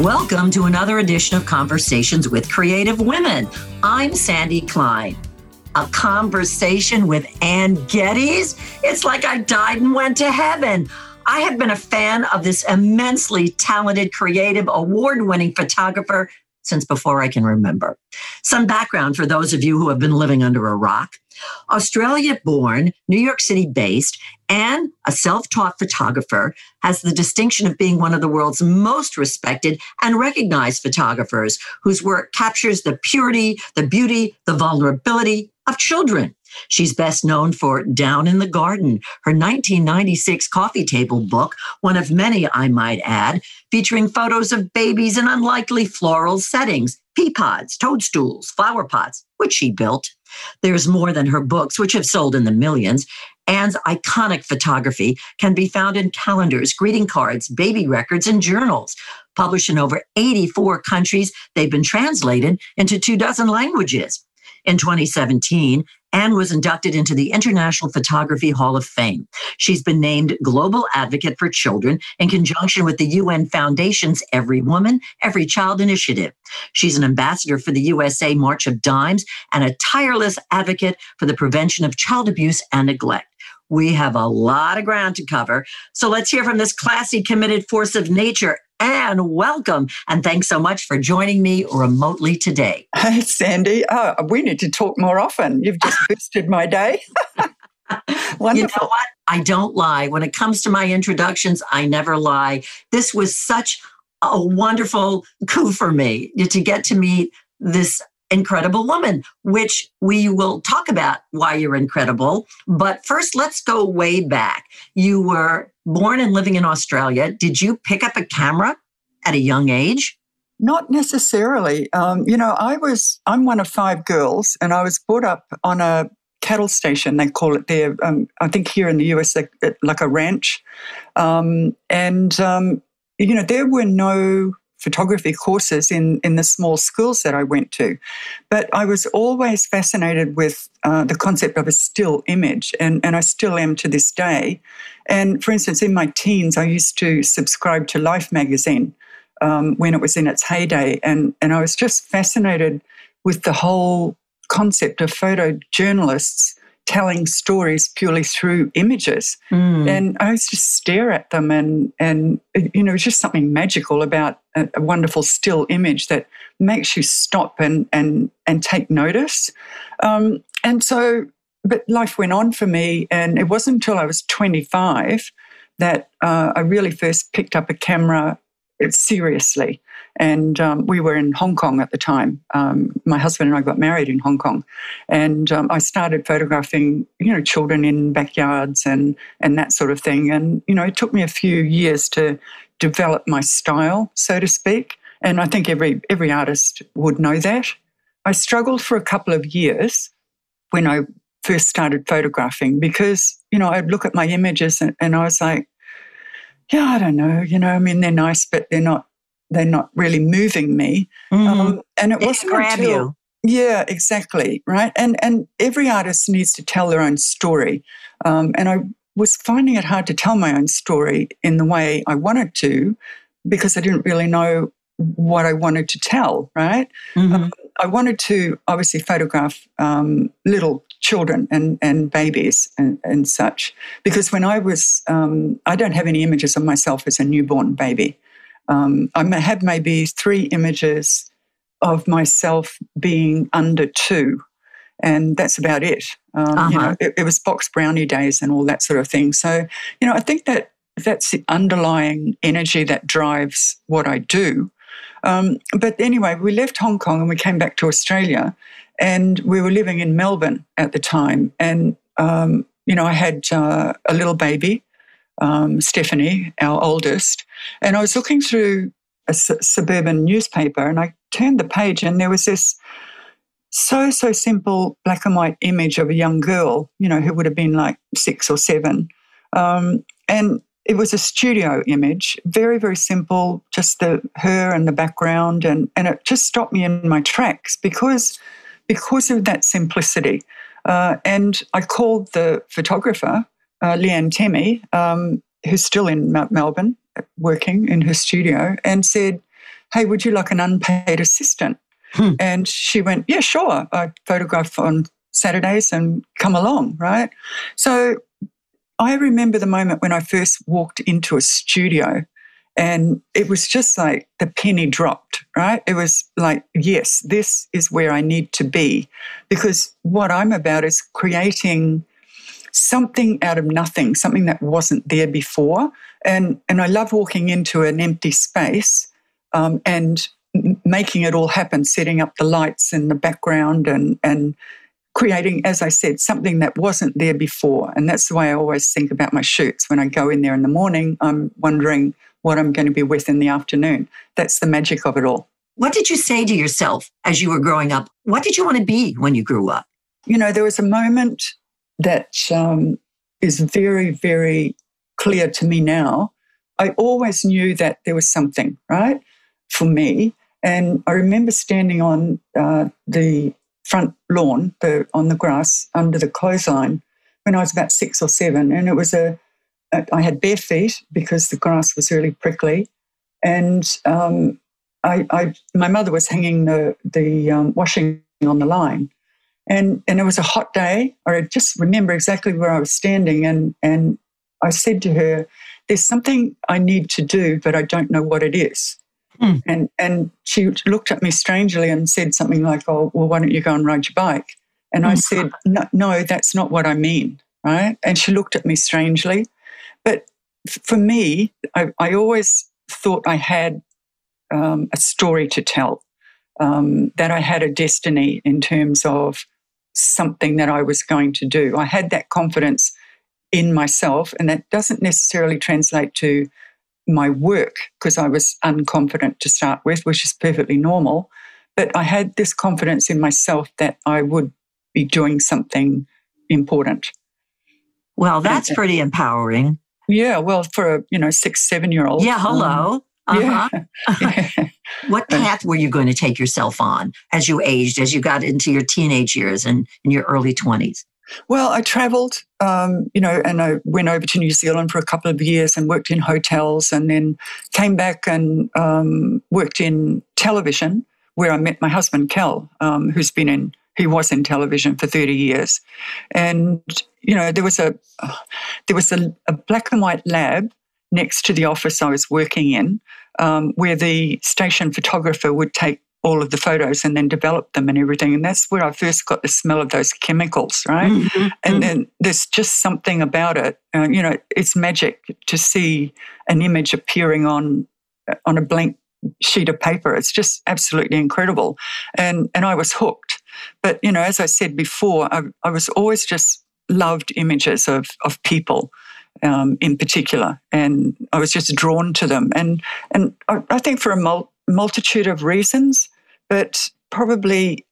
Welcome to another edition of Conversations with Creative Women. I'm Sandy Klein. A conversation with Anne Geddes? It's like I died and went to heaven. I have been a fan of this immensely talented, creative, award winning photographer since before I can remember. Some background for those of you who have been living under a rock. Australia born, New York City based, and a self taught photographer, has the distinction of being one of the world's most respected and recognized photographers whose work captures the purity, the beauty, the vulnerability of children. She's best known for Down in the Garden, her 1996 coffee table book, one of many, I might add, featuring photos of babies in unlikely floral settings, pea pods, toadstools, flower pots, which she built. There's more than her books, which have sold in the millions. Anne's iconic photography can be found in calendars, greeting cards, baby records, and journals. Published in over 84 countries, they've been translated into two dozen languages. In 2017, Anne was inducted into the International Photography Hall of Fame. She's been named Global Advocate for Children in conjunction with the UN Foundation's Every Woman, Every Child initiative. She's an ambassador for the USA March of Dimes and a tireless advocate for the prevention of child abuse and neglect. We have a lot of ground to cover. So let's hear from this classy, committed force of nature, and welcome. And thanks so much for joining me remotely today. Hey, Sandy. Oh, we need to talk more often. You've just boosted my day. Wonderful. You know what? I don't lie. When it comes to my introductions, I never lie. This was such a wonderful coup for me to get to meet this incredible woman, which we will talk about why you're incredible. But first, let's go way back. You were born and living in Australia. Did you pick up a camera at a young age? Not necessarily. Um, you know, I was, I'm one of five girls, and I was brought up on a cattle station, they call it there. Um, I think here in the US, like a ranch. Um, and, um, you know, there were no photography courses in, in the small schools that I went to. But I was always fascinated with uh, the concept of a still image, and, and I still am to this day. And for instance, in my teens, I used to subscribe to Life magazine um, when it was in its heyday, and, and I was just fascinated with the whole concept of photojournalists telling stories purely through images. Mm. And I used to stare at them and, and you know, it's just something magical about a, a, wonderful still image that makes you stop and, and, and take notice. Um, and so, but life went on for me. And it wasn't until I was 25 that uh, I really first picked up a camera seriously. And um, we were in Hong Kong at the time. Um, my husband and I got married in Hong Kong, and um, I started photographing, you know, children in backyards and and that sort of thing. And you know, it took me a few years to develop my style, so to speak. And I think every every artist would know that. I struggled for a couple of years when I first started photographing because you know I'd look at my images and, and I was like, yeah, I don't know. You know, I mean, they're nice, but they're not they're not really moving me. Mm. Um, and it wasn't grab until, you. Yeah, exactly. Right. And and every artist needs to tell their own story. Um, and I was finding it hard to tell my own story in the way I wanted to because I didn't really know what I wanted to tell, right? Mm-hmm. Um, I wanted to obviously photograph um, little children and, and babies and, and such because when I was, um, I don't have any images of myself as a newborn baby. Um, I have maybe three images of myself being under two, and that's about it. Um, uh-huh. You know, it, it, was box brownie days and all that sort of thing. So, you know, I think that that's the underlying energy that drives what I do. Um, but anyway, we left Hong Kong and we came back to Australia, and we were living in Melbourne at the time. And um, you know, I had uh, a little baby, um, Stephanie, our oldest, and I was looking through a su- suburban newspaper and I turned the page and there was this so, so simple black and white image of a young girl, you know, who would have been like six or seven. Um, and it was a studio image, very, very simple, just the her and the background. And, and it just stopped me in my tracks because, because of that simplicity. Uh, and I called the photographer uh, Leanne Temmie, um, who's still in Melbourne working in her studio, and said, Hey, would you like an unpaid assistant? Hmm. And she went, Yeah, sure. I photograph on Saturdays and come along, right? So I remember the moment when I first walked into a studio and it was just like the penny dropped, right? It was like, yes, this is where I need to be because what I'm about is creating something out of nothing, something that wasn't there before. And, and I love walking into an empty space um, and making it all happen, setting up the lights in the background and, and creating, as I said, something that wasn't there before. And that's the way I always think about my shoots. When I go in there in the morning, I'm wondering what I'm going to be with in the afternoon. That's the magic of it all. What did you say to yourself as you were growing up? What did you want to be when you grew up? You know, there was a moment that um, is very, very clear to me now. I always knew that there was something, right, for me. And I remember standing on uh, the front lawn, the, on the grass under the clothesline, when I was about six or seven. And it was a, I had bare feet because the grass was really prickly. And um, I, I, my mother was hanging the, the um, washing on the line. And, and it was a hot day. I just remember exactly where I was standing. And, and I said to her, There's something I need to do, but I don't know what it is. Mm. And, and she looked at me strangely and said something like, Oh, well, why don't you go and ride your bike? And mm. I said, no, no, that's not what I mean. Right. And she looked at me strangely. But for me, I, I always thought I had um, a story to tell, um, that I had a destiny in terms of something that I was going to do. I had that confidence in myself, and that doesn't necessarily translate to my work because I was unconfident to start with, which is perfectly normal. But I had this confidence in myself that I would be doing something important. Well, that's pretty empowering. Yeah, well, for a you know six, seven year old. Yeah, hello. Um, uh-huh. Yeah. what path were you going to take yourself on as you aged, as you got into your teenage years and in your early twenties? Well, I traveled, um, you know, and I went over to New Zealand for a couple of years and worked in hotels and then came back and um, worked in television where I met my husband, Kel, um, who's been in, he was in television for 30 years. And, you know, there was a, uh, there was a, a black and white lab next to the office I was working in um, where the station photographer would take all of the photos and then develop them and everything. And that's where I first got the smell of those chemicals, right? Mm-hmm. And mm-hmm. then there's just something about it. Uh, you know, it's magic to see an image appearing on on a blank sheet of paper. It's just absolutely incredible. And and I was hooked. But you know, as I said before, I, I was always just loved images of of people. Um, in particular, and I was just drawn to them, and and I, I think for a mul- multitude of reasons, but probably,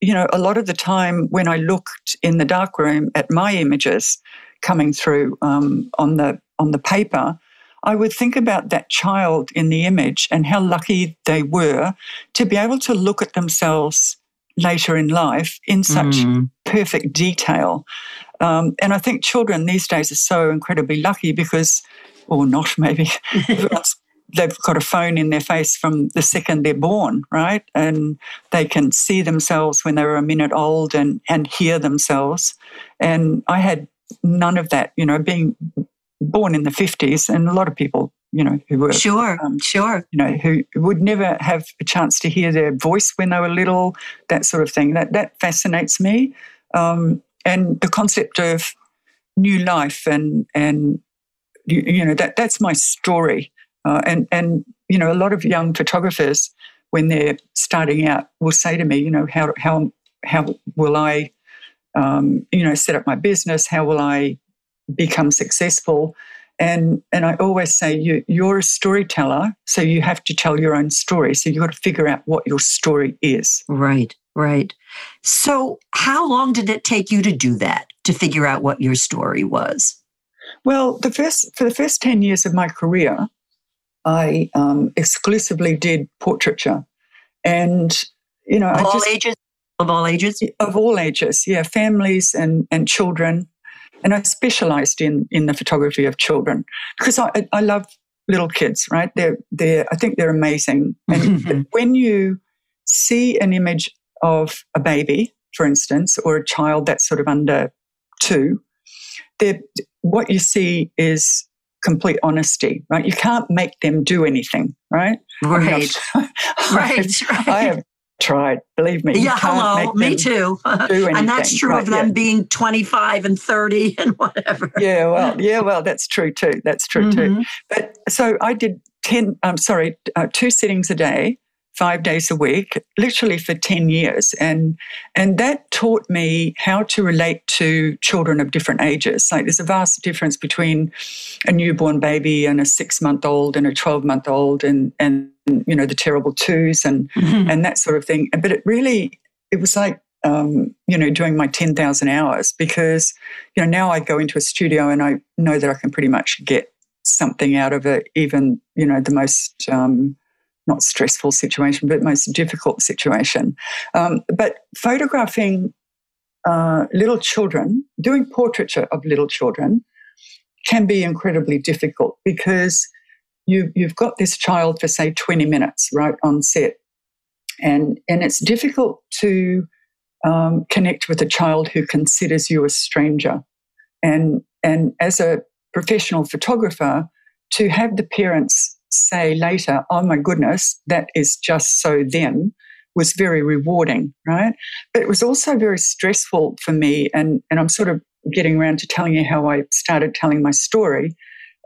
you know, a lot of the time when I looked in the darkroom at my images coming through um, on the on the paper, I would think about that child in the image and how lucky they were to be able to look at themselves later in life in such mm. perfect detail. Um, and I think children these days are so incredibly lucky because, or not maybe, they've got a phone in their face from the second they're born, right? And they can see themselves when they were a minute old and, and hear themselves. And I had none of that, you know, being born in the 50s, and a lot of people, you know, who were. Sure, um, sure. You know, who would never have a chance to hear their voice when they were little, that sort of thing. That, that fascinates me. Um, and the concept of new life and, and you, you know, that, that's my story uh, and and you know, a lot of young photographers, when they're starting out, will say to me, you know, how how how will I, um, you know, set up my business? How will I become successful? And and I always say, you you're a storyteller, so you have to tell your own story. So you've got to figure out what your story is. Right, right. So how long did it take you to do that? To figure out what your story was? Well, the first for the first ten years of my career, I um, exclusively did portraiture, and you know, of I all just, ages, of all ages, of all ages, yeah, families and and children, and I specialised in in the photography of children. Because I I love little kids, right? They're, they're, I think they're amazing. And when you see an image of a baby, for instance, or a child that's sort of under two, what you see is complete honesty, right? You can't make them do anything, right? Right. I mean, right, right. I have tried. Believe me. Yeah, hello. Me too. and that's true right, of them yeah. being 25 and 30 and whatever. Yeah, well, yeah, well, that's true too. That's true mm-hmm. too. But so I did 10, I'm sorry, uh, two sittings a day five days a week, literally for 10 years. And, and that taught me how to relate to children of different ages. Like there's a vast difference between a newborn baby and a six month old and a 12 month old and, and, you know, the terrible twos and, mm-hmm. and that sort of thing. But it really, it was like, um, you know, doing my 10,000 hours because, you know, now I go into a studio and I know that I can pretty much get something out of it, even, you know, the most, um, not stressful situation, but most difficult situation. Um, but photographing uh, little children, doing portraiture of little children, can be incredibly difficult because you, you've got this child for say 20 minutes right on set and and it's difficult to um, connect with a child who considers you a stranger and and as a professional photographer to have the parents say later, oh my goodness, that is just so them, was very rewarding, right? But it was also very stressful for me. And, and I'm sort of getting around to telling you how I started telling my story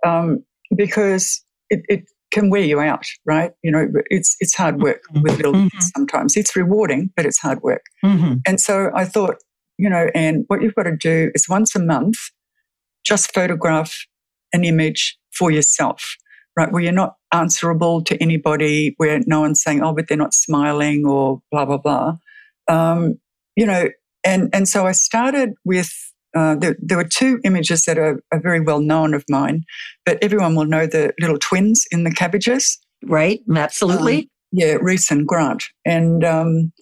um, because it, it, can wear you out, right? You know, it's it's hard work mm-hmm. with little mm-hmm. kids sometimes. It's rewarding, but it's hard work. Mm-hmm. And so I thought, you know, and what you've got to do is once a month, just photograph an image for yourself right? Where you're not answerable to anybody, where no one's saying, oh, but they're not smiling or blah, blah, blah. Um, you know, and, and so I started with, uh, there, there, were two images that are, are, very well known of mine, but everyone will know the little twins in the cabbages. Right, absolutely. Um, yeah, Reese and Grant. And um,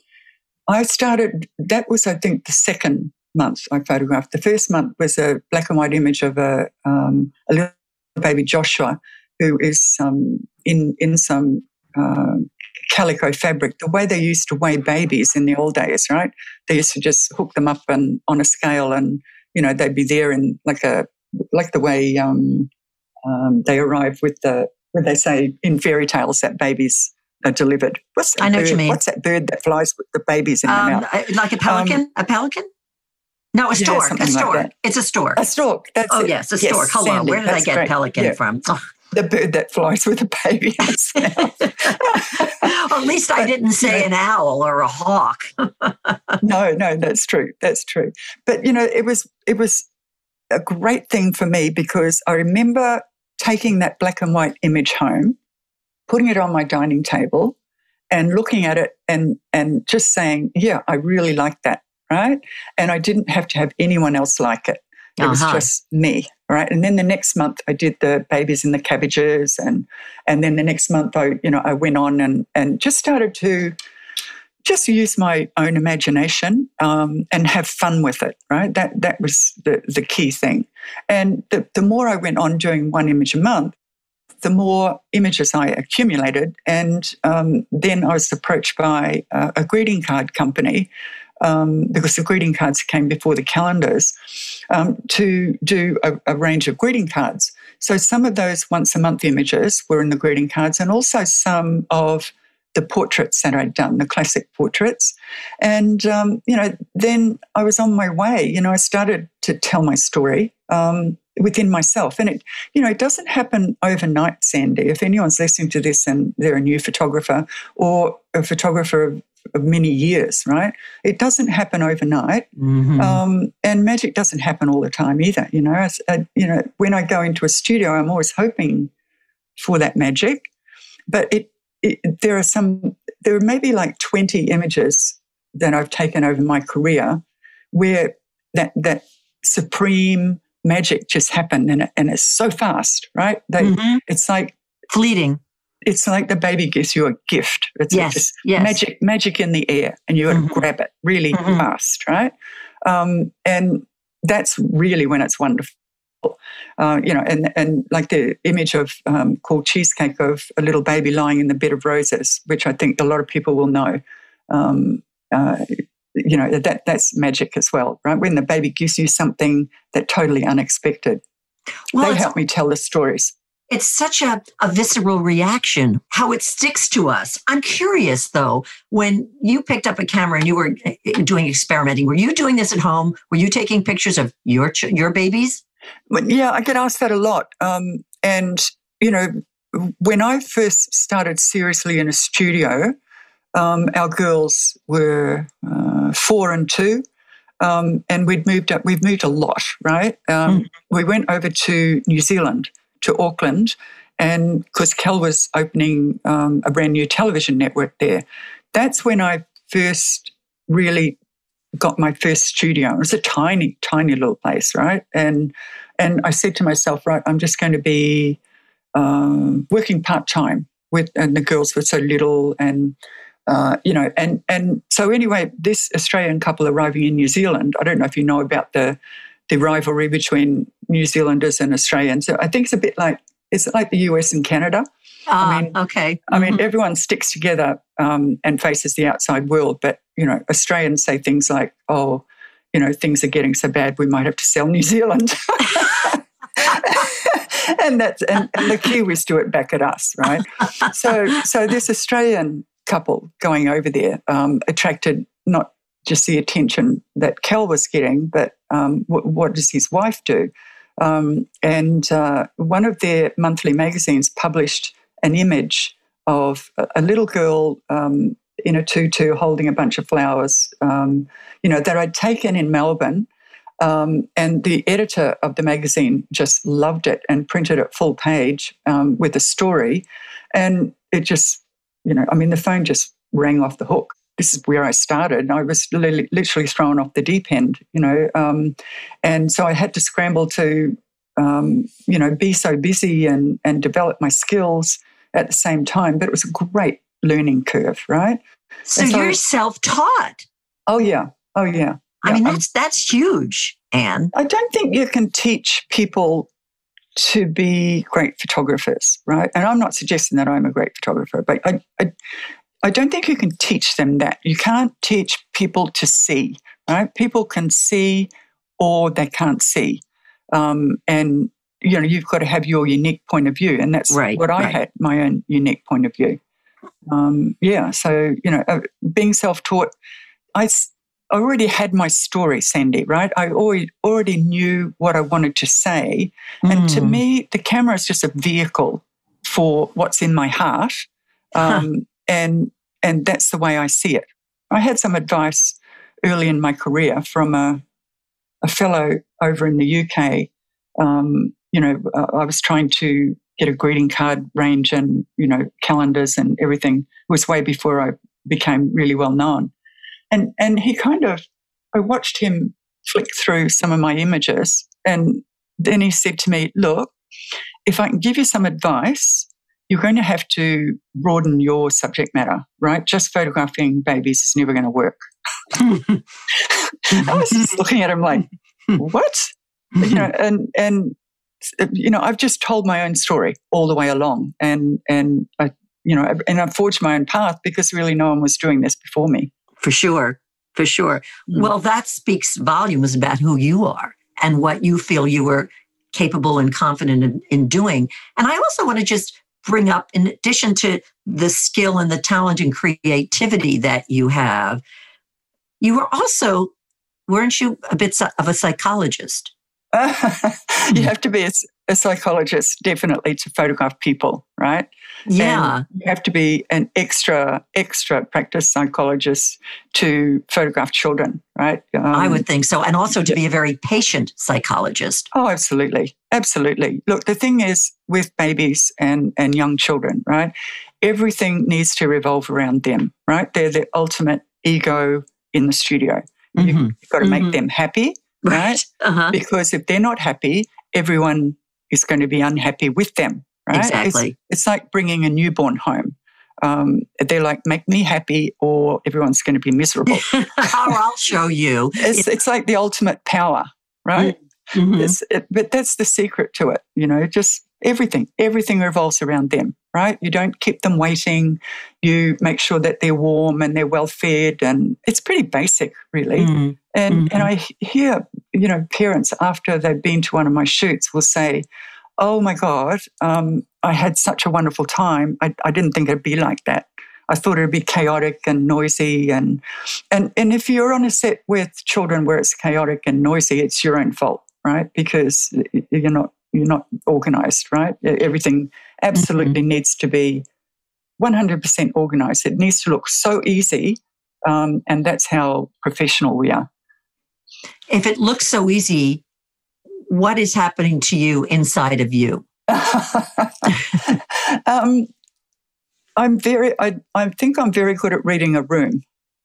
I started, that was, I think, the second month I photographed. The first month was a black and white image of a, um, a little baby Joshua who is um, in in some uh, calico fabric, the way they used to weigh babies in the old days, right? They used to just hook them up and on a scale, and you know they'd be there in like a like the way um, um, they arrive with the where they say in fairy tales that babies are delivered. What's that I know bird? what you mean. What's that bird that flies with the babies in um, the mouth? Uh, like a pelican? Um, a pelican? No, a stork. Yeah, a stork. Like it's a stork. A stork. That's oh it. yes, a stork. Yes, Hello. Sandy, Where did I get great. pelican yeah. from? the bird that flies with a baby well, at least I didn't say you know, an owl or a hawk. no, no, that's true. That's true. But you know, it was it was a great thing for me because I remember taking that black and white image home, putting it on my dining table, and looking at it and and just saying, "Yeah, I really like that." Right, and I didn't have to have anyone else like it. It uh-huh. was just me, right? And then the next month I did the babies and the cabbages, and and then the next month I, you know, I went on and and just started to just use my own imagination um, and have fun with it, right? That that was the the key thing. And the the more I went on doing one image a month, the more images I accumulated. And um, then I was approached by a greeting card company um, because the greeting cards came before the calendars, um, to do a, a, range of greeting cards. So some of those once a month images were in the greeting cards, and also some of the portraits that I'd done, the classic portraits. And, um, you know, then I was on my way. You know, I started to tell my story um, within myself. And it, you know, it doesn't happen overnight, Sandy. If anyone's listening to this and they're a new photographer or a photographer of many years, right? It doesn't happen overnight, mm-hmm. um, and magic doesn't happen all the time either. You know, As, uh, you know, when I go into a studio, I'm always hoping for that magic, but it, it there are some there are maybe like twenty images that I've taken over my career where that that supreme magic just happened and, it, and it's so fast, right? They, mm-hmm. It's like fleeting it's like the baby gives you a gift. It's yes, just yes. magic, magic in the air, and you got to mm-hmm. grab it really mm-hmm. fast, right? Um, and that's really when it's wonderful. Uh, you know, and and like the image of um, called cheesecake of a little baby lying in the bed of roses, which I think a lot of people will know. Um, uh, you know that that's magic as well, right? When the baby gives you something that totally unexpected, well, they help me tell the stories. It's such a, a visceral reaction, how it sticks to us. I'm curious though, when you picked up a camera and you were eh, eh, doing experimenting, were you doing this at home? Were you taking pictures of your your babies? Yeah, I get asked that a lot. Um, and, you know, when I first started seriously in a studio, um, our girls were uh, four and two. Um, and we'd moved up, we've moved a lot, right? Um, mm. We went over to New Zealand, to Auckland, and because Kel was opening um, a brand new television network there. That's when I first really got my first studio. It was a tiny, tiny little place, right? And and I said to myself, right, I'm just going to be um, working part time with, and the girls were so little, and uh, you know, and and so anyway, this Australian couple arriving in New Zealand. I don't know if you know about the the rivalry between New Zealanders and Australians. I think it's a bit like it's like the US and Canada. I ah, mean, okay. I mean, mm-hmm. everyone sticks together um, and faces the outside world, but you know, Australians say things like, "Oh, you know, things are getting so bad, we might have to sell New Zealand." and that's and, and the Kiwis do it back at us, right? so, so this Australian couple going over there um, attracted not just the attention that Kel was getting, but um, w- what does his wife do? Um, and uh, one of their monthly magazines published an image of a little girl um, in a tutu holding a bunch of flowers, um, you know, that I'd taken in Melbourne. Um, and the editor of the magazine just loved it and printed it full page um, with a story. And it just, you know, I mean, the phone just rang off the hook. This is where I started. I was li- literally thrown off the deep end, you know. Um, and so I had to scramble to, um, you know, be so busy and, and develop my skills at the same time. But it was a great learning curve, right? So, so you're self-taught. Oh yeah. Oh yeah. I yeah, mean that's that's huge, Anne. I don't think you can teach people to be great photographers, right? And I'm not suggesting that I'm a great photographer, but I, I, I don't think you can teach them that. You can't teach people to see, right? People can see or they can't see. Um, and you know you've got to have your unique point of view and that's right, what i right. had my own unique point of view um, yeah so you know uh, being self-taught i already had my story sandy right i already, already knew what i wanted to say mm. and to hmm. me the camera is just a vehicle for what's in my heart um, huh. And and that's the way i see it i had some advice early in my career from a, a fellow over in the uk um, you know, I was trying to get a greeting card range and, you know, calendars and everything. It was way before I became really well known. And, and he kind of, I watched him flick through some of my images and then he said to me, look, if I can give you some advice, you're going to have to broaden your subject matter, right? Just photographing babies is never going to work. I was just looking at him like, what? you know, and and you know, I've just told my own story all the way along, and and I, you know, and I've forged my own path because really no one was doing this before me. For sure, for sure. Mm. Well, that speaks volumes about who you are and what you feel you were capable and confident in, in doing. And I also want to just bring up, in addition to the skill and the talent and creativity that you have, you were also, weren't you, a bit of a psychologist? you have to be a, a, psychologist definitely to photograph people, right? Yeah. And you have to be an extra, extra practice psychologist to photograph children, right? Um, I would think so. And also to be a very patient psychologist. Oh, absolutely. Absolutely. Look, the thing is with babies and, and young children, right? Everything needs to revolve around them, right? They're the ultimate ego in the studio. Mm-hmm. You, have got to mm-hmm. make them happy right? Uh-huh. Because if they're not happy, everyone is going to be unhappy with them, right? Exactly. It's, it's like bringing a newborn home. Um, they're like, make me happy or everyone's going to be miserable. oh, I'll show you. it's, it's like the ultimate power, right? Mm-hmm. It, but that's the secret to it, you know, just everything, everything revolves around them, right? You don't keep them waiting. You make sure that they're warm and they're well fed. And it's pretty basic, really. Mm-hmm. And, mm-hmm. and I hear, you know, parents after they've been to one of my shoots will say, oh my God, um, I had such a wonderful time. I, I didn't think it'd be like that. I thought it'd be chaotic and noisy and and and if you're on a set with children where it's chaotic and noisy, it's your own fault, right? Because you're not you're not organized, right? Everything absolutely mm-hmm. needs to be 100% organized. It needs to look so easy, um, and that's how professional we are. If it looks so easy, what is happening to you inside of you? um, I'm very, I, I think I'm very good at reading a room,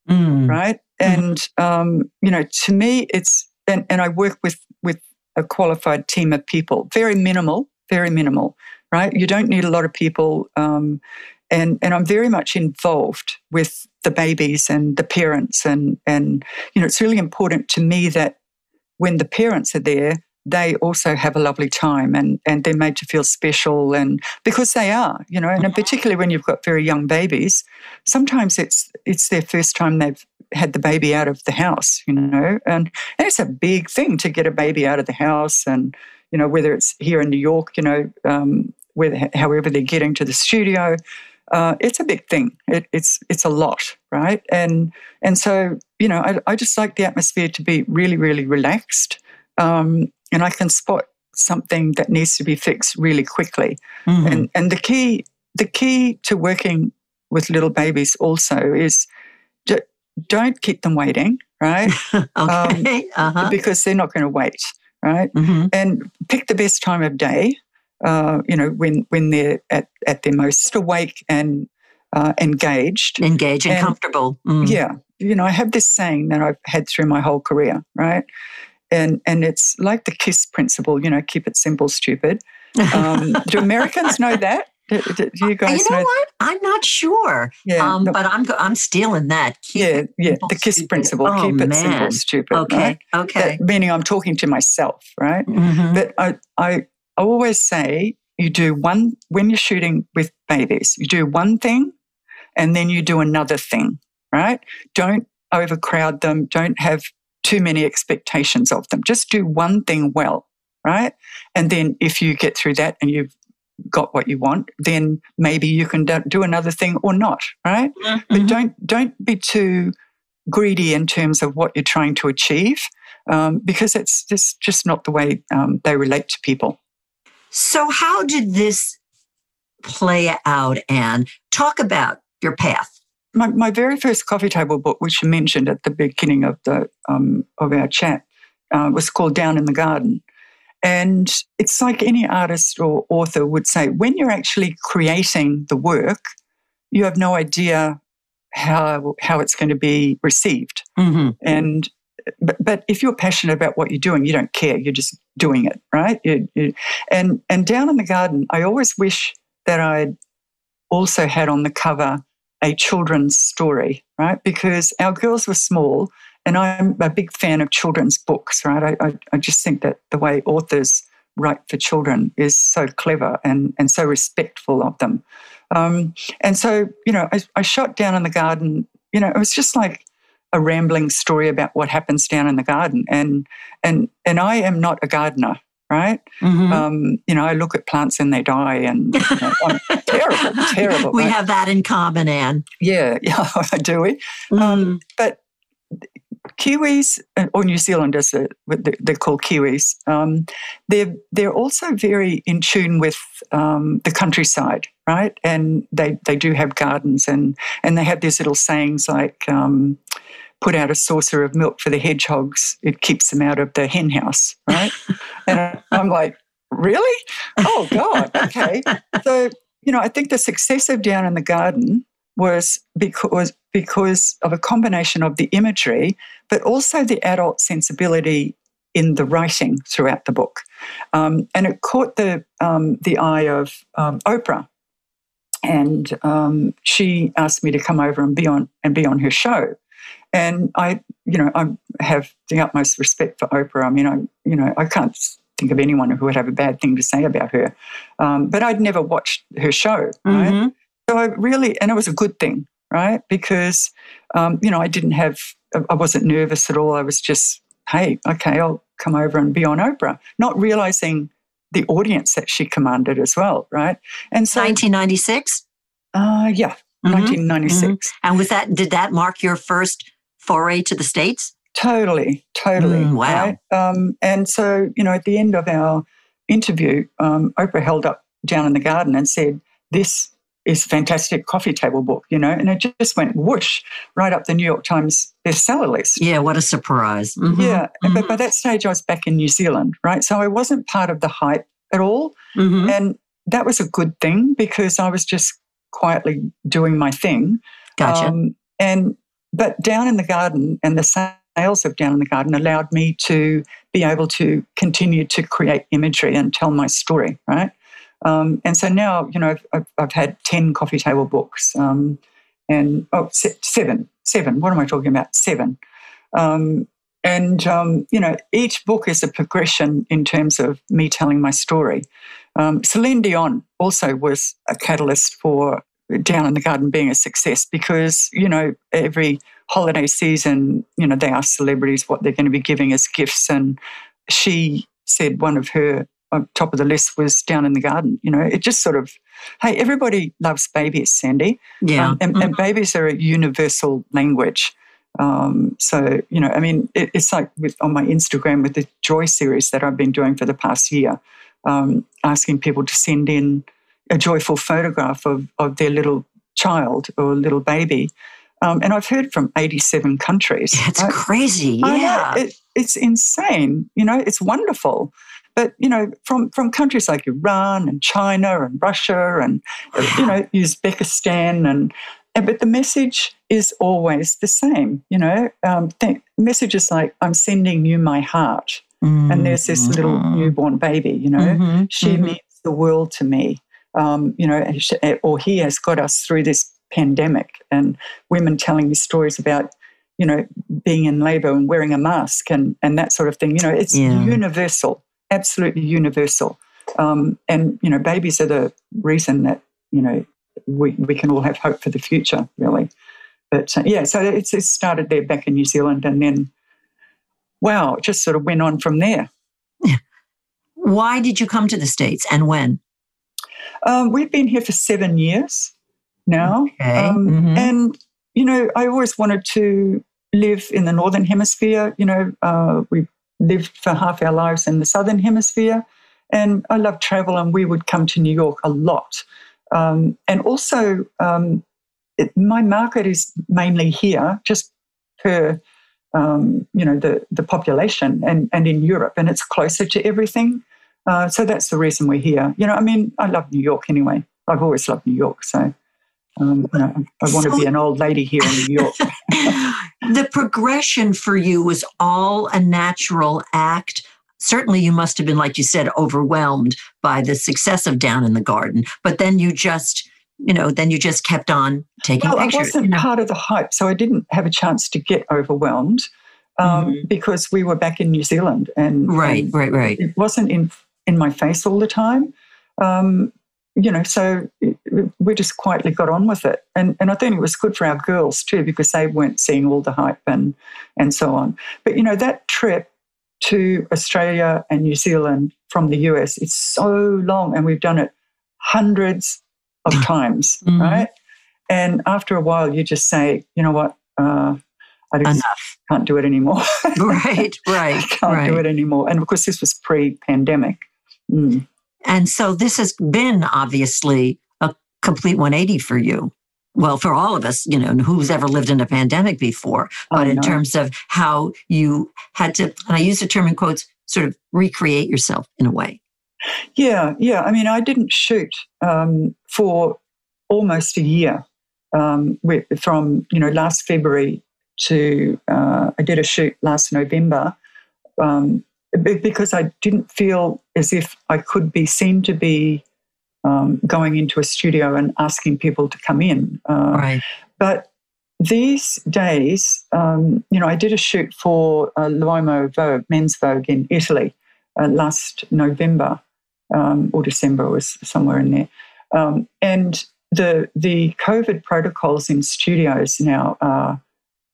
mm. right? And, mm. um, you know, to me, it's, and, and I work with, with a qualified team of people, very minimal, very minimal, right? You don't need a lot of people. Um, and, and I'm very much involved with the babies and the parents. And, and, you know, it's really important to me that when the parents are there, they also have a lovely time and, and they're made to feel special and because they are, you know, and mm-hmm. particularly when you've got very young babies, sometimes it's it's their first time they've had the baby out of the house, you know, and, and it's a big thing to get a baby out of the house and, you know, whether it's here in New York, you know, um, whether however they're getting to the studio, uh, it's a big thing. It, it's it's a lot, right? And and so you know, I, I just like the atmosphere to be really, really relaxed. Um, and I can spot something that needs to be fixed really quickly. Mm-hmm. And and the key the key to working with little babies also is don't keep them waiting, right? okay. Um, uh-huh. Because they're not going to wait, right? Mm-hmm. And pick the best time of day. Uh, you know, when when they're at, at their most awake and uh, engaged, engaged and, and comfortable. Mm. Yeah, you know, I have this saying that I've had through my whole career, right? and and it's like the kiss principle you know keep it simple stupid um, do americans know that do, do you guys you know, know, what i'm not sure yeah, um, no, but i'm i'm stealing that keep yeah yeah the kiss stupid. principle oh, keep it simple stupid okay right? okay that, meaning i'm talking to myself right mm-hmm. but I, I i always say you do one when you're shooting with babies you do one thing and then you do another thing right don't overcrowd them don't have too many expectations of them. Just do one thing well, right? And then if you get through that and you've got what you want, then maybe you can do another thing or not, right? Mm-hmm. But don't don't be too greedy in terms of what you're trying to achieve, um, because it's just just not the way um, they relate to people. So, how did this play out? And talk about your path my, my very first coffee table book, which you mentioned at the beginning of the um, of our chat, uh, was called Down in the Garden. And it's like any artist or author would say, when you're actually creating the work, you have no idea how how it's going to be received. Mm-hmm. And but, but if you're passionate about what you're doing, you don't care. You're just doing it, right? You, you, and and down in the garden, I always wish that I'd also had on the cover a children's story, right? Because our girls were small, and I'm a big fan of children's books, right? I, I, I just think that the way authors write for children is so clever and, and so respectful of them. Um, and so, you know, I, I shot down in the garden, you know, it was just like a rambling story about what happens down in the garden. And and and I am not a gardener, right? Mm-hmm. Um, you know, I look at plants and they die, and you know, terrible, terrible. We right? have that in common, Anne. Yeah, yeah, do we? Um, mm. Um, but Kiwis uh, or New Zealanders, they're called Kiwis. Um, they're they're also very in tune with um, the countryside, right? And they they do have gardens, and and they have these little sayings like. Um, put out a saucer of milk for the hedgehogs, it keeps them out of the hen house, right? and I'm like, really? Oh, God, okay. So, you know, I think the success of Down in the Garden was because, because of a combination of the imagery, but also the adult sensibility in the writing throughout the book. Um, and it caught the, um, the eye of um, Oprah. And um, she asked me to come over and be on and be on her show. And I, you know, I have the utmost respect for Oprah. I mean, I, you know, I can't think of anyone who would have a bad thing to say about her. Um, but I'd never watched her show, right? Mm-hmm. So I really, and it was a good thing, right? Because, um, you know, I didn't have, I wasn't nervous at all. I was just, hey, okay, I'll come over and be on Oprah, not realizing the audience that she commanded as well, right? And so 1996? Uh, yeah, mm-hmm. 1996. Mm-hmm. And was that, did that mark your first foray to the States? Totally, totally. Mm, wow. Right? Um, and so, you know, at the end of our interview, um, Oprah held up Down in the Garden and said, This is fantastic coffee table book, you know, and it just went whoosh right up the New York Times bestseller list. Yeah, what a surprise. Mm-hmm. Yeah, mm-hmm. but by that stage I was back in New Zealand, right? So I wasn't part of the hype at all. Mm-hmm. And that was a good thing because I was just quietly doing my thing. Gotcha. Um, and but down in the garden and the sales of Down in the Garden allowed me to be able to continue to create imagery and tell my story, right? Um, and so now, you know, I've, I've had 10 coffee table books um, and, oh, seven, seven. What am I talking about? Seven. Um, and, um, you know, each book is a progression in terms of me telling my story. Um, Celine Dion also was a catalyst for Down in the Garden being a success because, you know, every holiday season, you know, they ask celebrities what they're going to be giving as gifts. And she said one of her on top of the list was down in the garden. You know, it just sort of, hey, everybody loves babies, Sandy. Yeah. Um, and, mm-hmm. and, babies are a universal language. Um, so, you know, I mean, it, it's like with on my Instagram with the Joy series that I've been doing for the past year, um, asking people to send in a joyful photograph of, of their little child or little baby. Um, and I've heard from 87 countries. Right? crazy. Yeah. It, it's insane. You know, it's wonderful. But you know, from from countries like Iran and China and Russia and you know Uzbekistan and, and but the message is always the same. You know, um, th- messages like "I'm sending you my heart," mm-hmm. and there's this little mm-hmm. newborn baby. You know, mm-hmm. she mm-hmm. means the world to me. Um, you know, or he has got us through this pandemic, and women telling me stories about you know being in labor and wearing a mask and and that sort of thing. You know, it's yeah. universal absolutely universal. Um, and, you know, babies are the reason that, you know, we, we can all have hope for the future, really. But uh, yeah, so it's, it started there back in New Zealand and then, wow, it just sort of went on from there. Why did you come to the States and when? Um, we've been here for seven years now. Okay. Um, mm-hmm. And, you know, I always wanted to live in the Northern Hemisphere. You know, uh, we lived for half our lives in the southern hemisphere. And I love travel, and we would come to New York a lot. Um, and also, um, it, my market is mainly here, just per um, you know the the population, and and in Europe, and it's closer to everything. Uh, so that's the reason we're here. You know, I mean, I love New York anyway. I've always loved New York, so um, you know, I want so, to be an old lady here in New York. the progression for you was all a natural act. Certainly, you must have been, like you said, overwhelmed by the success of Down in the Garden. But then you just, you know, then you just kept on taking well, pictures. I wasn't you know? part of the hype, so I didn't have a chance to get overwhelmed um, mm-hmm. because we were back in New Zealand, and right, and right, right. It wasn't in in my face all the time. Um, you know, so we just quietly got on with it. And, and I think it was good for our girls too, because they weren't seeing all the hype and, and so on. But, you know, that trip to Australia and New Zealand from the US is so long, and we've done it hundreds of times, mm-hmm. right? And after a while, you just say, you know what? Uh, I just Enough. can't do it anymore. right, right. I can't right. do it anymore. And of course, this was pre pandemic. Mm. And so this has been obviously a complete 180 for you. Well, for all of us, you know, who's ever lived in a pandemic before, but in terms of how you had to, and I use the term in quotes, sort of recreate yourself in a way. Yeah, yeah. I mean, I didn't shoot um, for almost a year um, from, you know, last February to, uh, I did a shoot last November um, because I didn't feel as if I could be seen to be um, going into a studio and asking people to come in. Uh, right. But these days, um, you know, I did a shoot for uh, L'Uomo Vogue, Men's Vogue in Italy uh, last November um, or December was somewhere in there, um, and the the COVID protocols in studios now are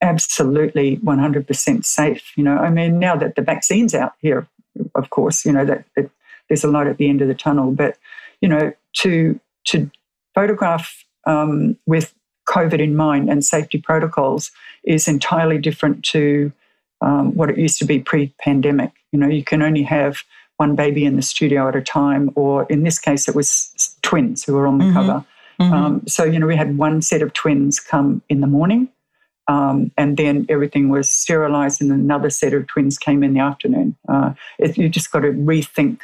absolutely 100% safe. You know, I mean, now that the vaccine's out here, of course, you know that, that there's a light at the end of the tunnel, but you know, to to photograph um, with COVID in mind and safety protocols is entirely different to um, what it used to be pre-pandemic. You know, you can only have one baby in the studio at a time, or in this case, it was twins who were on the mm-hmm. cover. Mm-hmm. Um, so you know, we had one set of twins come in the morning, um, and then everything was sterilized, and another set of twins came in the afternoon. Uh, it, you just got to rethink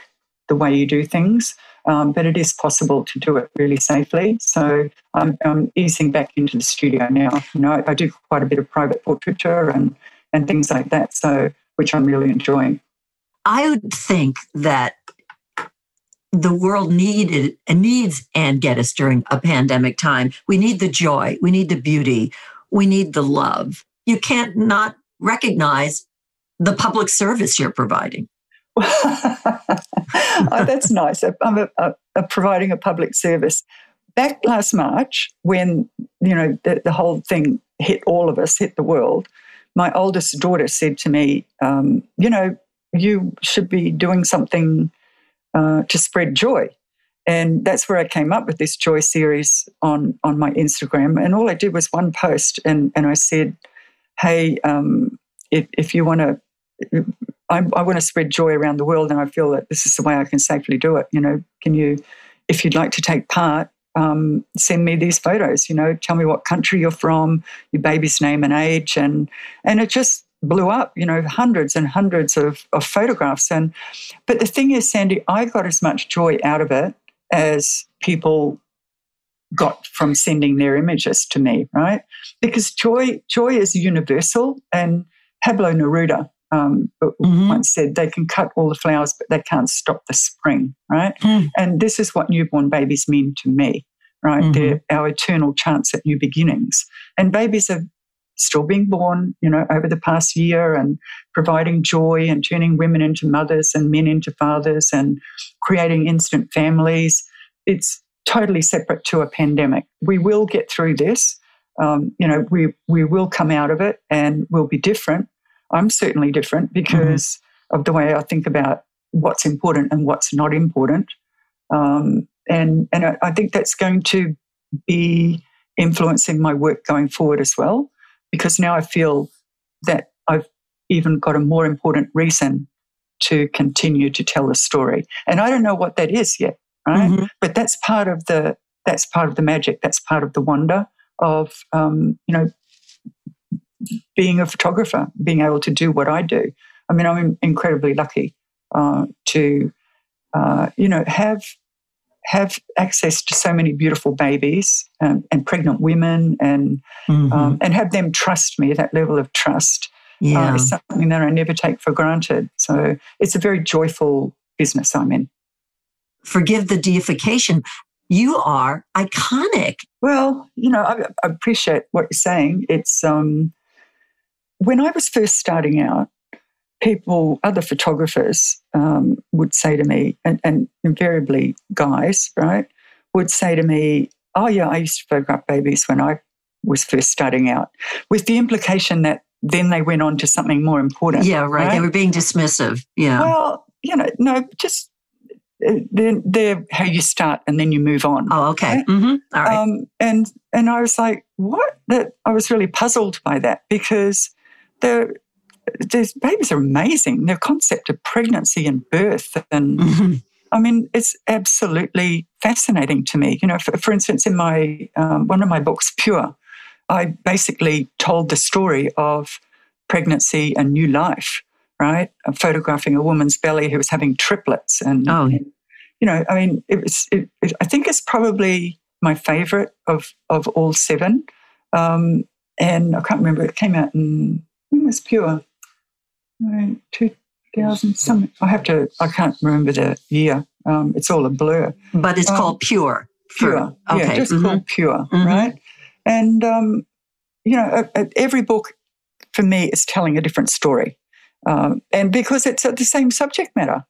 the way you do things um, but it is possible to do it really safely. So I'm, I'm, easing back into the studio now. You know, I do quite a bit of private portraiture and and things like that. So which I'm really enjoying. I would think that the world needed and needs Anne Geddes during a pandemic time. We need the joy, we need the beauty, we need the love. You can't not recognize the public service you're providing. oh, that's nice. I'm a, a, a providing a public service. Back last March, when you know the, the, whole thing hit all of us, hit the world, my oldest daughter said to me, um, "You know, you should be doing something uh, to spread joy." And that's where I came up with this joy series on on my Instagram. And all I did was one post, and and I said, "Hey, um, if if you want to I, I want to spread joy around the world, and I feel that this is the way I can safely do it. You know, can you, if you'd like to take part, um, send me these photos. You know, tell me what country you're from, your baby's name and age, and and it just blew up. You know, hundreds and hundreds of, of photographs. And but the thing is, Sandy, I got as much joy out of it as people got from sending their images to me, right? Because joy joy is universal, and Pablo Neruda um, mm-hmm. once said they can cut all the flowers, but they can't stop the spring, right? Mm. And this is what newborn babies mean to me, right? Mm-hmm. They're our eternal chance at new beginnings. And babies are still being born, you know, over the past year and providing joy and turning women into mothers and men into fathers and creating instant families. It's totally separate to a pandemic. We will get through this. Um, you know, we we will come out of it and we'll be different I'm certainly different because mm-hmm. of the way I think about what's important and what's not important. Um, and and I, I think that's going to be influencing my work going forward as well, because now I feel that I've even got a more important reason to continue to tell the story. And I don't know what that is yet, right? Mm-hmm. But that's part of the that's part of the magic. That's part of the wonder of um, you know being a photographer, being able to do what I do. I mean, I'm incredibly lucky uh, to, uh, you know, have have access to so many beautiful babies and, and pregnant women, and mm-hmm. um, and have them trust me. That level of trust yeah. uh, is something that I never take for granted. So it's a very joyful business I'm in. Forgive the deification. You are iconic. Well, you know, I, I appreciate what you're saying. It's um, when I was first starting out, people, other photographers um, would say to me, and, and, invariably guys, right, would say to me, Oh, yeah, I used to photograph babies when I was first starting out, with the implication that then they went on to something more important. Yeah, right. right? They were being dismissive. Yeah. Well, you know, no, just uh, they're, they're how you start and then you move on. Oh, okay. Right? Mm-hmm. All right. Um, and and I was like, what? That I was really puzzled by that because they're, these babies are amazing. Their concept of pregnancy and birth, and mm-hmm. I mean, it's absolutely fascinating to me. You know, for, for instance, in my um, one of my books, Pure, I basically told the story of pregnancy and new life. Right, I'm photographing a woman's belly who was having triplets, and, oh. you know, I mean, it was. It, it, I think it's probably my favorite of of all seven. Um, and I can't remember. It came out in when was Pure? Right, 2000 something. I have to, I can't remember the year. Um, it's all a blur. But it's um, called Pure. Pure. For, okay. Yeah, just mm-hmm. called Pure, mm-hmm. right? And, um, you know, every book for me is telling a different story. Um, and because it's the same subject matter.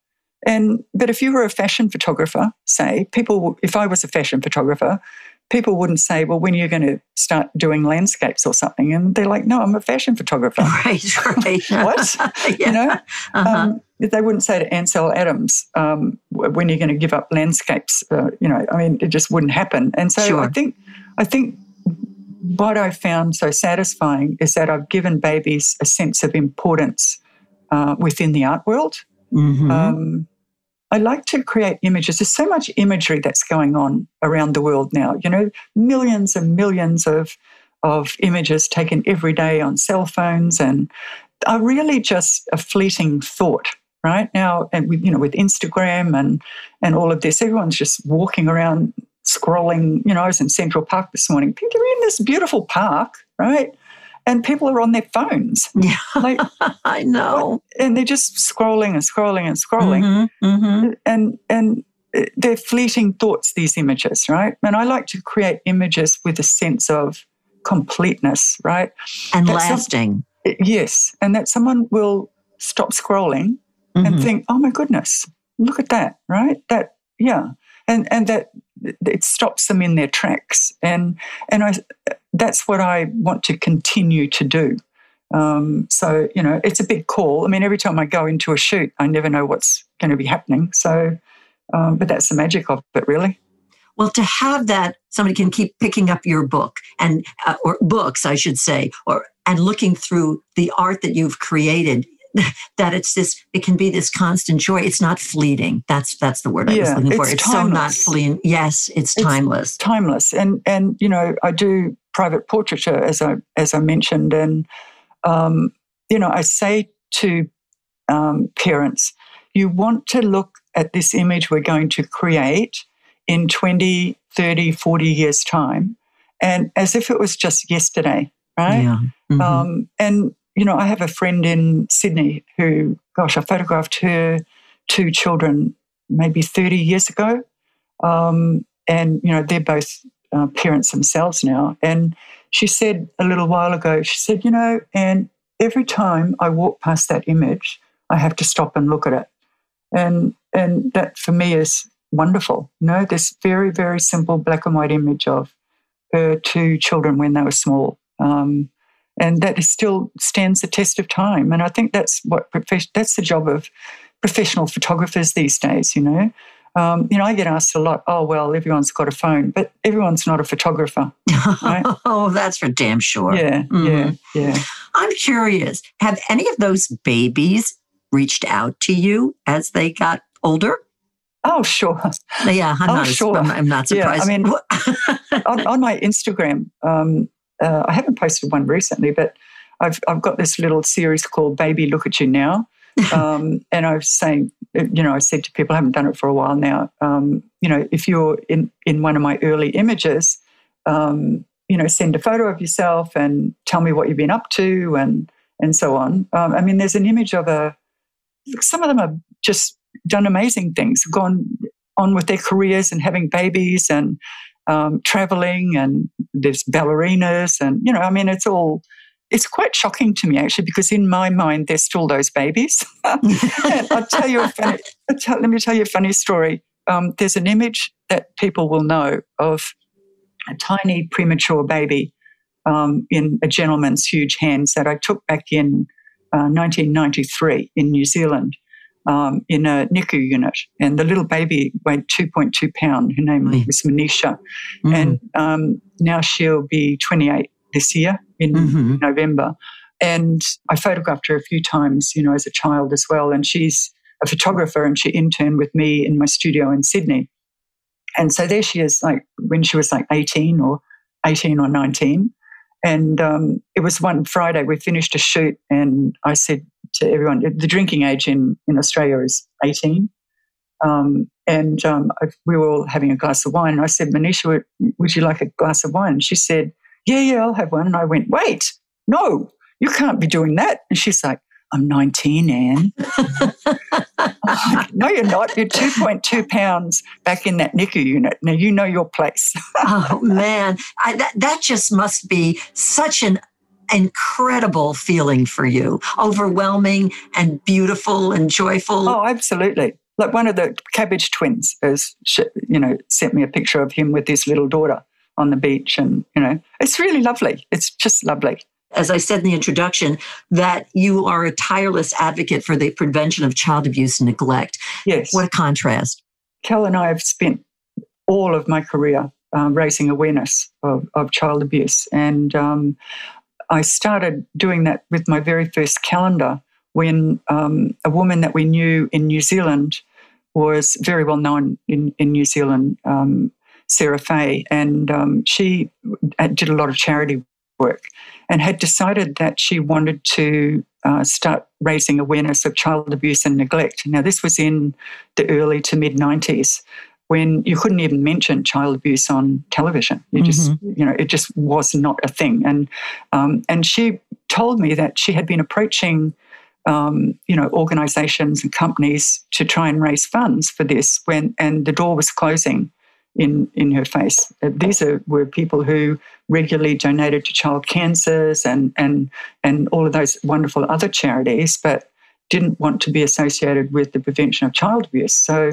And but if you were a fashion photographer, say people, if I was a fashion photographer, people wouldn't say, "Well, when are you going to start doing landscapes or something?" And they're like, "No, I'm a fashion photographer." Right, right. what? yeah. You know, uh-huh. um, they wouldn't say to Ansel Adams, um, "When are you going to give up landscapes?" Uh, you know, I mean, it just wouldn't happen. And so sure. I think, I think what I found so satisfying is that I've given babies a sense of importance uh, within the art world. Mm-hmm. Um, I like to create images. There's so much imagery that's going on around the world now. You know, millions and millions of of images taken every day on cell phones and are really just a fleeting thought right now and with you know with instagram and and all of this everyone's just walking around scrolling you know i was in central park this morning you're in this beautiful park right and people are on their phones. Yeah, like, I know. And they're just scrolling and scrolling and scrolling, mm-hmm, mm-hmm. and and they're fleeting thoughts. These images, right? And I like to create images with a sense of completeness, right? And that lasting. Some, yes, and that someone will stop scrolling mm-hmm. and think, "Oh my goodness, look at that!" Right? That yeah, and and that it stops them in their tracks. And and I that's what I want to continue to do. Um, so you know, it's a big call. I mean, every time I go into a shoot, I never know what's going to be happening. So, um, but that's the magic of it, really. Well, to have that, somebody can keep picking up your book and uh, or books, I should say, or and looking through the art that you've created that it's this it can be this constant joy it's not fleeting that's that's the word i was looking for it's, it's so not fleeting yes it's, it's timeless timeless and and you know i do private portraiture as i as i mentioned and um, you know i say to um, parents you want to look at this image we're going to create in 20 30 40 years time and as if it was just yesterday right yeah. Mm-hmm. Um, and you know, I have a friend in Sydney who, gosh, I photographed her two children maybe 30 years ago. Um, and, you know, they're both uh, parents themselves now. And she said a little while ago, she said, you know, and every time I walk past that image, I have to stop and look at it. And, and that for me is wonderful. You know, this very, very simple black and white image of her two children when they were small. Um, and that still stands the test of time. And I think that's what that's the job of professional photographers these days. You know, um, you know, I get asked a lot. Oh well, everyone's got a phone, but everyone's not a photographer. Right? oh, that's for damn sure. Yeah, mm-hmm. yeah, yeah. I'm curious. Have any of those babies reached out to you as they got older? Oh, sure. Yeah, I'm, oh, not, sure. I'm, I'm not surprised. Yeah, I mean, on, on, my Instagram, um, uh, I haven't posted one recently, but I've I've got this little series called Baby Look at You Now. Um, and I was saying, you know, I said to people, I haven't done it for a while now. Um, you know, if you're in in one of my early images, um, you know, send a photo of yourself and tell me what you've been up to and and so on. Um, I mean, there's an image of a. Some of them have just done amazing things, gone on with their careers and having babies and um, traveling and there's ballerinas and you know i mean it's all it's quite shocking to me actually because in my mind they're still those babies i'll tell you a funny let me tell you a funny story um, there's an image that people will know of a tiny premature baby um, in a gentleman's huge hands that i took back in uh, 1993 in new zealand um, in a NICU unit, and the little baby weighed 2.2 pound. Her name mm. was Manisha, mm. and um, now she'll be 28 this year in mm-hmm. November. And I photographed her a few times, you know, as a child as well. And she's a photographer, and she interned with me in my studio in Sydney. And so there she is, like when she was like 18 or 18 or 19. And um, it was one Friday, we finished a shoot, and I said to everyone, the drinking age in, in Australia is 18. Um, and um, we were all having a glass of wine. And I said, Manisha, would, would you like a glass of wine? And she said, Yeah, yeah, I'll have one. And I went, Wait, no, you can't be doing that. And she's like, I'm 19, Anne. no, you're not. You're 2.2 pounds back in that NICU unit. Now you know your place. oh, man. I, that, that just must be such an incredible feeling for you, overwhelming and beautiful and joyful. Oh, absolutely. Like one of the cabbage twins has, you know, sent me a picture of him with his little daughter on the beach. And, you know, it's really lovely. It's just lovely as I said in the introduction, that you are a tireless advocate for the prevention of child abuse and neglect. Yes. What a contrast. Kel and I have spent all of my career um, raising awareness of, of, child abuse. And um, I started doing that with my very first calendar when um, a woman that we knew in New Zealand was very well known in, in New Zealand, um, Sarah Fay, and um, she did a lot of charity work and had decided that she wanted to uh, start raising awareness of child abuse and neglect. Now, this was in the early to mid 90s when you couldn't even mention child abuse on television. You just, mm-hmm. you know, it just was not a thing. And um, and she told me that she had been approaching, um, you know, organisations and companies to try and raise funds for this when and the door was closing in in her face. Uh, these are were people who regularly donated to child cancers and and and all of those wonderful other charities, but didn't want to be associated with the prevention of child abuse. So,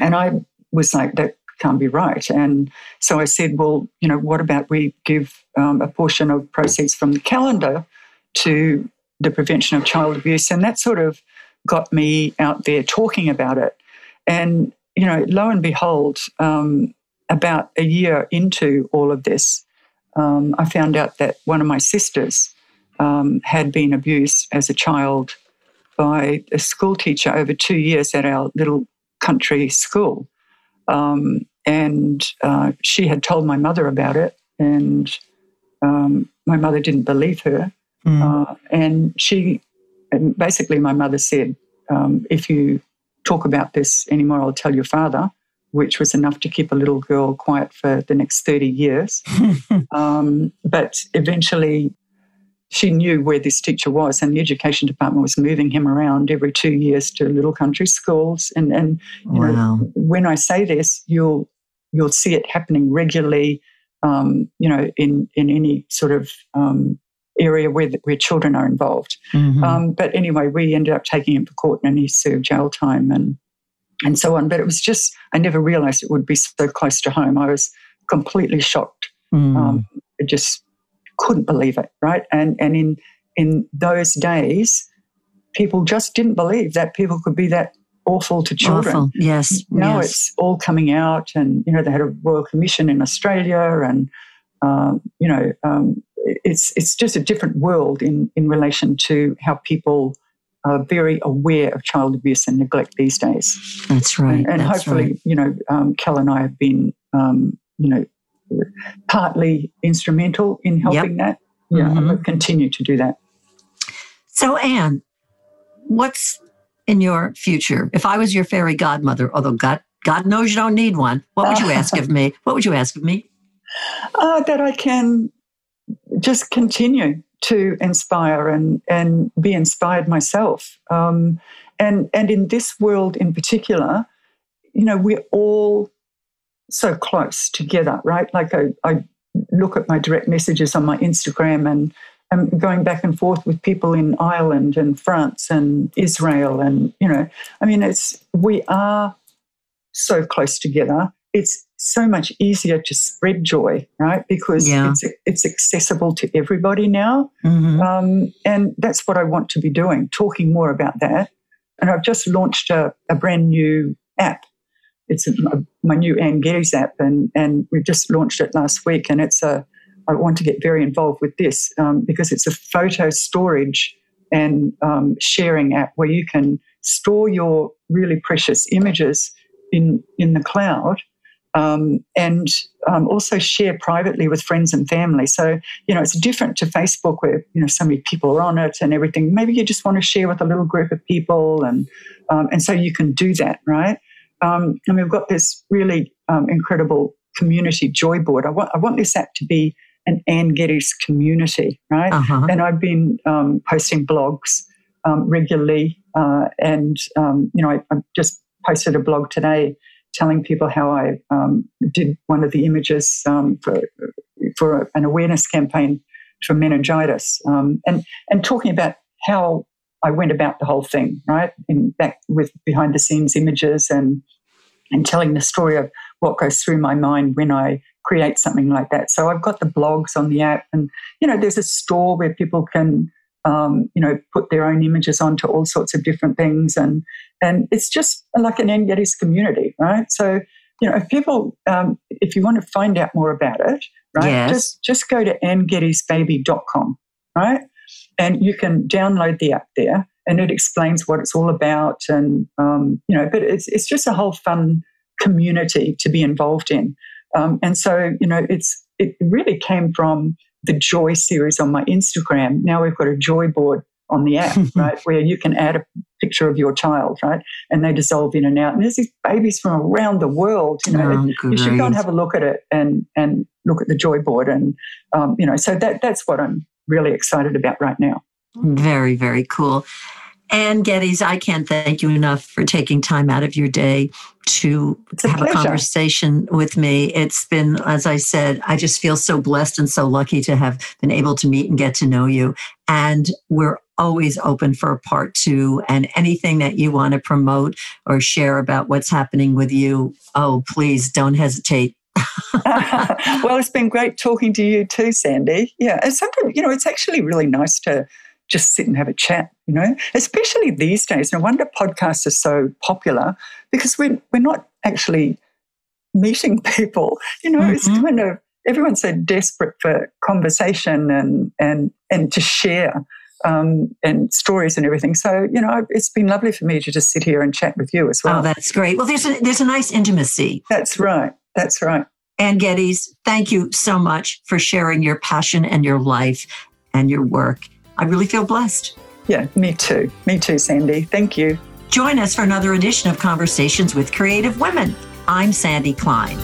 and I was like, that can't be right. And so I said, well, you know, what about we give um, a portion of proceeds from the calendar to the prevention of child abuse? And that sort of got me out there talking about it. And you know, lo and behold, um, about a year into all of this, um, I found out that one of my sisters um, had been abused as a child by a school teacher over two years at our little country school. Um, and uh, she had told my mother about it, and um, my mother didn't believe her. Mm. Uh, and she, and basically, my mother said, um, if you talk about this anymore, I'll tell your father, which was enough to keep a little girl quiet for the next 30 years. um, but eventually, she knew where this teacher was, and the education department was moving him around every two years to little country schools. And, and you wow. know, when I say this, you'll you'll see it happening regularly. Um, you know, in in any sort of um, area where, where children are involved. Mm-hmm. Um, but anyway, we ended up taking him to court and he served jail time and, and so on. But it was just, I never realized it would be so close to home. I was completely shocked. Mm. Um, I just couldn't believe it, right? And, and in, in those days, people just didn't believe that people could be that awful to children. Awful. Yes. Now yes. it's all coming out, and you know they had a royal commission in Australia, and um, you know um, it's it's just a different world in in relation to how people are very aware of child abuse and neglect these days. That's right. And, and That's hopefully, right. you know, um, Kel and I have been, um, you know, partly instrumental in helping yep. that. Yeah, mm-hmm. and we'll continue to do that. So, Anne, what's in your future? If I was your fairy godmother, although God God knows you don't need one, what would you ask of me? What would you ask of me? Uh, that I can just continue to inspire and and be inspired myself. Um, and and in this world in particular, you know, we're all so close together, right? Like I, I look at my direct messages on my Instagram and I'm going back and forth with people in Ireland and France and Israel and you know, I mean, it's we are so close together. It's so much easier to spread joy, right? Because yeah. it's it's accessible to everybody now, mm-hmm. um, and that's what I want to be doing, talking more about that. And I've just launched a, a brand new app. It's a, my new Anne Geddes app, and and we just launched it last week. And it's a I want to get very involved with this um, because it's a photo storage and um, sharing app where you can store your really precious images in in the cloud um, and um, also share privately with friends and family. So, you know, it's different to Facebook where, you know, so many people are on it and everything. Maybe you just want to share with a little group of people. And, um, and so you can do that, right? Um, and we've got this really um, incredible community joy board. I want, I want this app to be an Anne Geddes community, right? Uh-huh. And I've been um, posting blogs regularly Uh, and, um, you know, I, I, just posted a blog today telling people how I um, did one of the images um, for, for an awareness campaign for meningitis um, and, and talking about how I went about the whole thing, right? In back with behind the scenes images and and telling the story of what goes through my mind when I create something like that. So I've got the blogs on the app, and you know, there's a store where people can, um, you know, put their own images onto all sorts of different things, and and it's just like an Anne community, right? So you know, if people, um, if you want to find out more about it, right, yes. just just go to annegeddesbaby.com, right, and you can download the app there, and it explains what it's all about, and um, you know, but it's it's just a whole fun community to be involved in. Um, and so, you know, it's it really came from the Joy series on my Instagram. Now we've got a Joy board on the app, right, where you can add a picture of your child, right, and they dissolve in and out. And there's these babies from around the world. You know, oh, you should go and have a look at it and and look at the Joy board, and um, you know, so that that's what I'm really excited about right now. Very very cool. Anne Geddes, I can't thank you enough for taking time out of your day to a have pleasure. a conversation with me. It's been, as I said, I just feel so blessed and so lucky to have been able to meet and get to know you. And we're always open for a part two and anything that you want to promote or share about what's happening with you. Oh, please don't hesitate. well, it's been great talking to you too, Sandy. Yeah, it's something, you know, it's actually really nice to just sit and have a chat, you know, especially these days. No wonder podcasts are so popular because we're, we're not actually meeting people. You know, mm-hmm. it's kind of everyone's so desperate for conversation and and and to share um, and stories and everything. So you know, it's been lovely for me to just sit here and chat with you as well. Oh, that's great. Well, there's a there's a nice intimacy. That's right. That's right. Anne Geddes, thank you so much for sharing your passion and your life and your work. I really feel blessed. Yeah, me too. Me too, Sandy. Thank you. Join us for another edition of Conversations with Creative Women. I'm Sandy Klein.